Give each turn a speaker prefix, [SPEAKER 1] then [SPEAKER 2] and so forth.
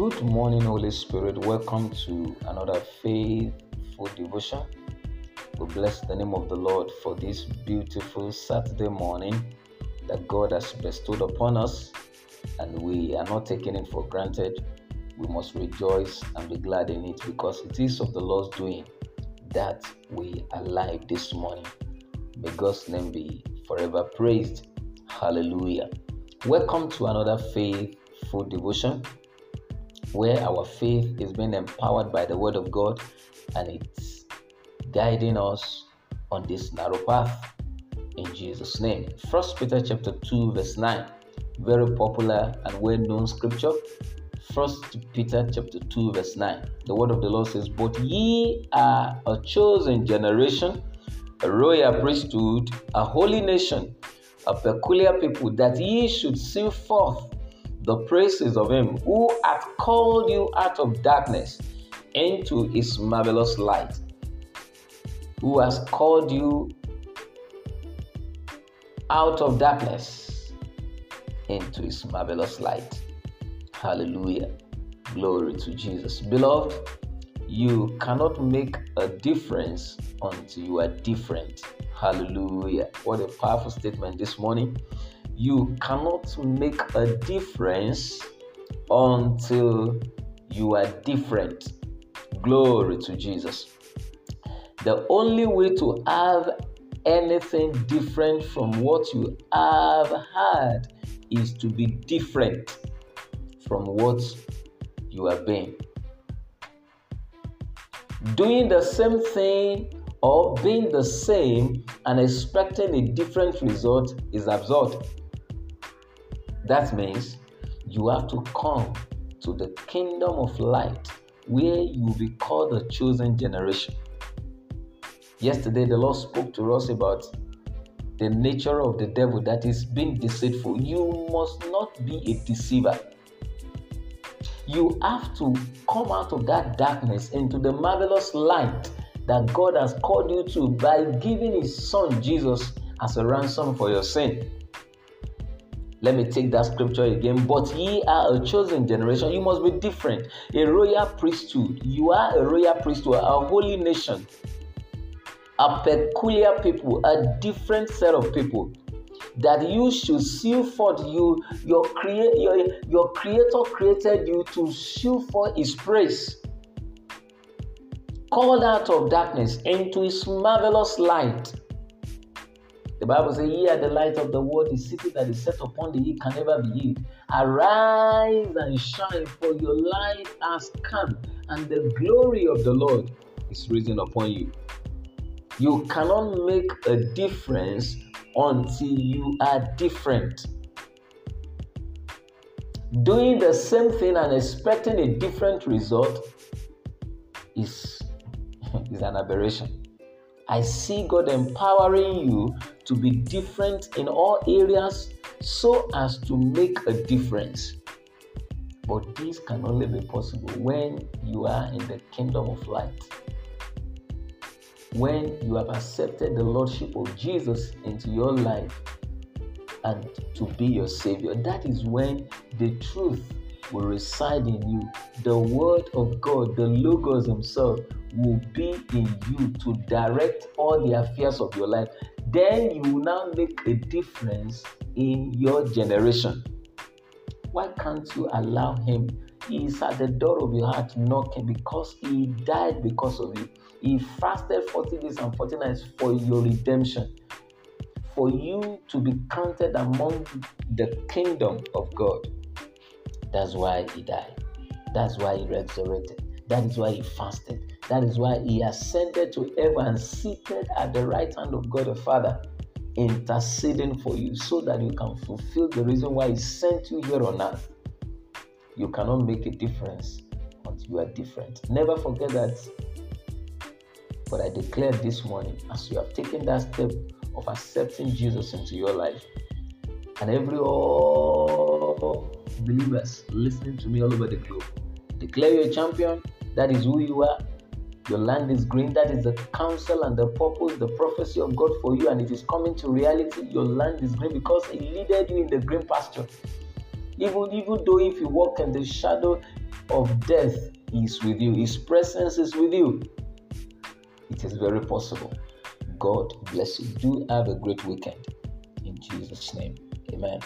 [SPEAKER 1] Good morning, Holy Spirit. Welcome to another faithful devotion. We bless the name of the Lord for this beautiful Saturday morning that God has bestowed upon us, and we are not taking it for granted. We must rejoice and be glad in it because it is of the Lord's doing that we are alive this morning. May God's name be forever praised. Hallelujah. Welcome to another faithful devotion where our faith is being empowered by the Word of God and it's guiding us on this narrow path in Jesus' name. First Peter chapter 2, verse 9. Very popular and well-known scripture. First Peter chapter 2, verse 9. The word of the Lord says, But ye are a chosen generation, a royal priesthood, a holy nation, a peculiar people, that ye should sing forth the praises of him who hath called you out of darkness into his marvelous light. Who has called you out of darkness into his marvelous light. Hallelujah. Glory to Jesus. Beloved, you cannot make a difference until you are different. Hallelujah. What a powerful statement this morning you cannot make a difference until you are different. Glory to Jesus. The only way to have anything different from what you have had is to be different from what you have been. Doing the same thing or being the same and expecting a different result is absurd. That means you have to come to the kingdom of light where you will be called the chosen generation. Yesterday, the Lord spoke to us about the nature of the devil that is being deceitful. You must not be a deceiver. You have to come out of that darkness into the marvelous light that God has called you to by giving His Son Jesus as a ransom for your sin. Let me take that scripture again. But ye are a chosen generation. You must be different. A royal priesthood. You are a royal priesthood, a holy nation, a peculiar people, a different set of people. That you should seal forth you, your, crea- your, your creator created you to seal for his praise. Called out of darkness into his marvelous light. The Bible says, Ye are the light of the world, the city that is set upon the hill can never be hid. Arise and shine, for your light has come, and the glory of the Lord is risen upon you. You cannot make a difference until you are different. Doing the same thing and expecting a different result is, is an aberration. I see God empowering you to be different in all areas so as to make a difference. But this can only be possible when you are in the kingdom of light. When you have accepted the Lordship of Jesus into your life and to be your Savior, that is when the truth will reside in you. The Word of God, the Logos Himself, will be in you to direct all the affairs of your life. Then you will now make a difference in your generation. Why can't you allow Him? He is at the door of your heart knocking because He died because of you. He fasted 40 days and 40 nights for your redemption, for you to be counted among the kingdom of God. That's why He died. That's why He resurrected. That is why He fasted. That is why he ascended to heaven and seated at the right hand of God the Father, interceding for you so that you can fulfill the reason why he sent you here on earth. You cannot make a difference until you are different. Never forget that. But I declare this morning, as you have taken that step of accepting Jesus into your life, and every all believers listening to me all over the globe, declare you a champion. That is who you are. Your land is green. That is the counsel and the purpose, the prophecy of God for you, and it is coming to reality. Your land is green because He leaded you in the green pasture. Even, even though if you walk in the shadow of death, He is with you, His presence is with you. It is very possible. God bless you. Do have a great weekend. In Jesus' name, amen.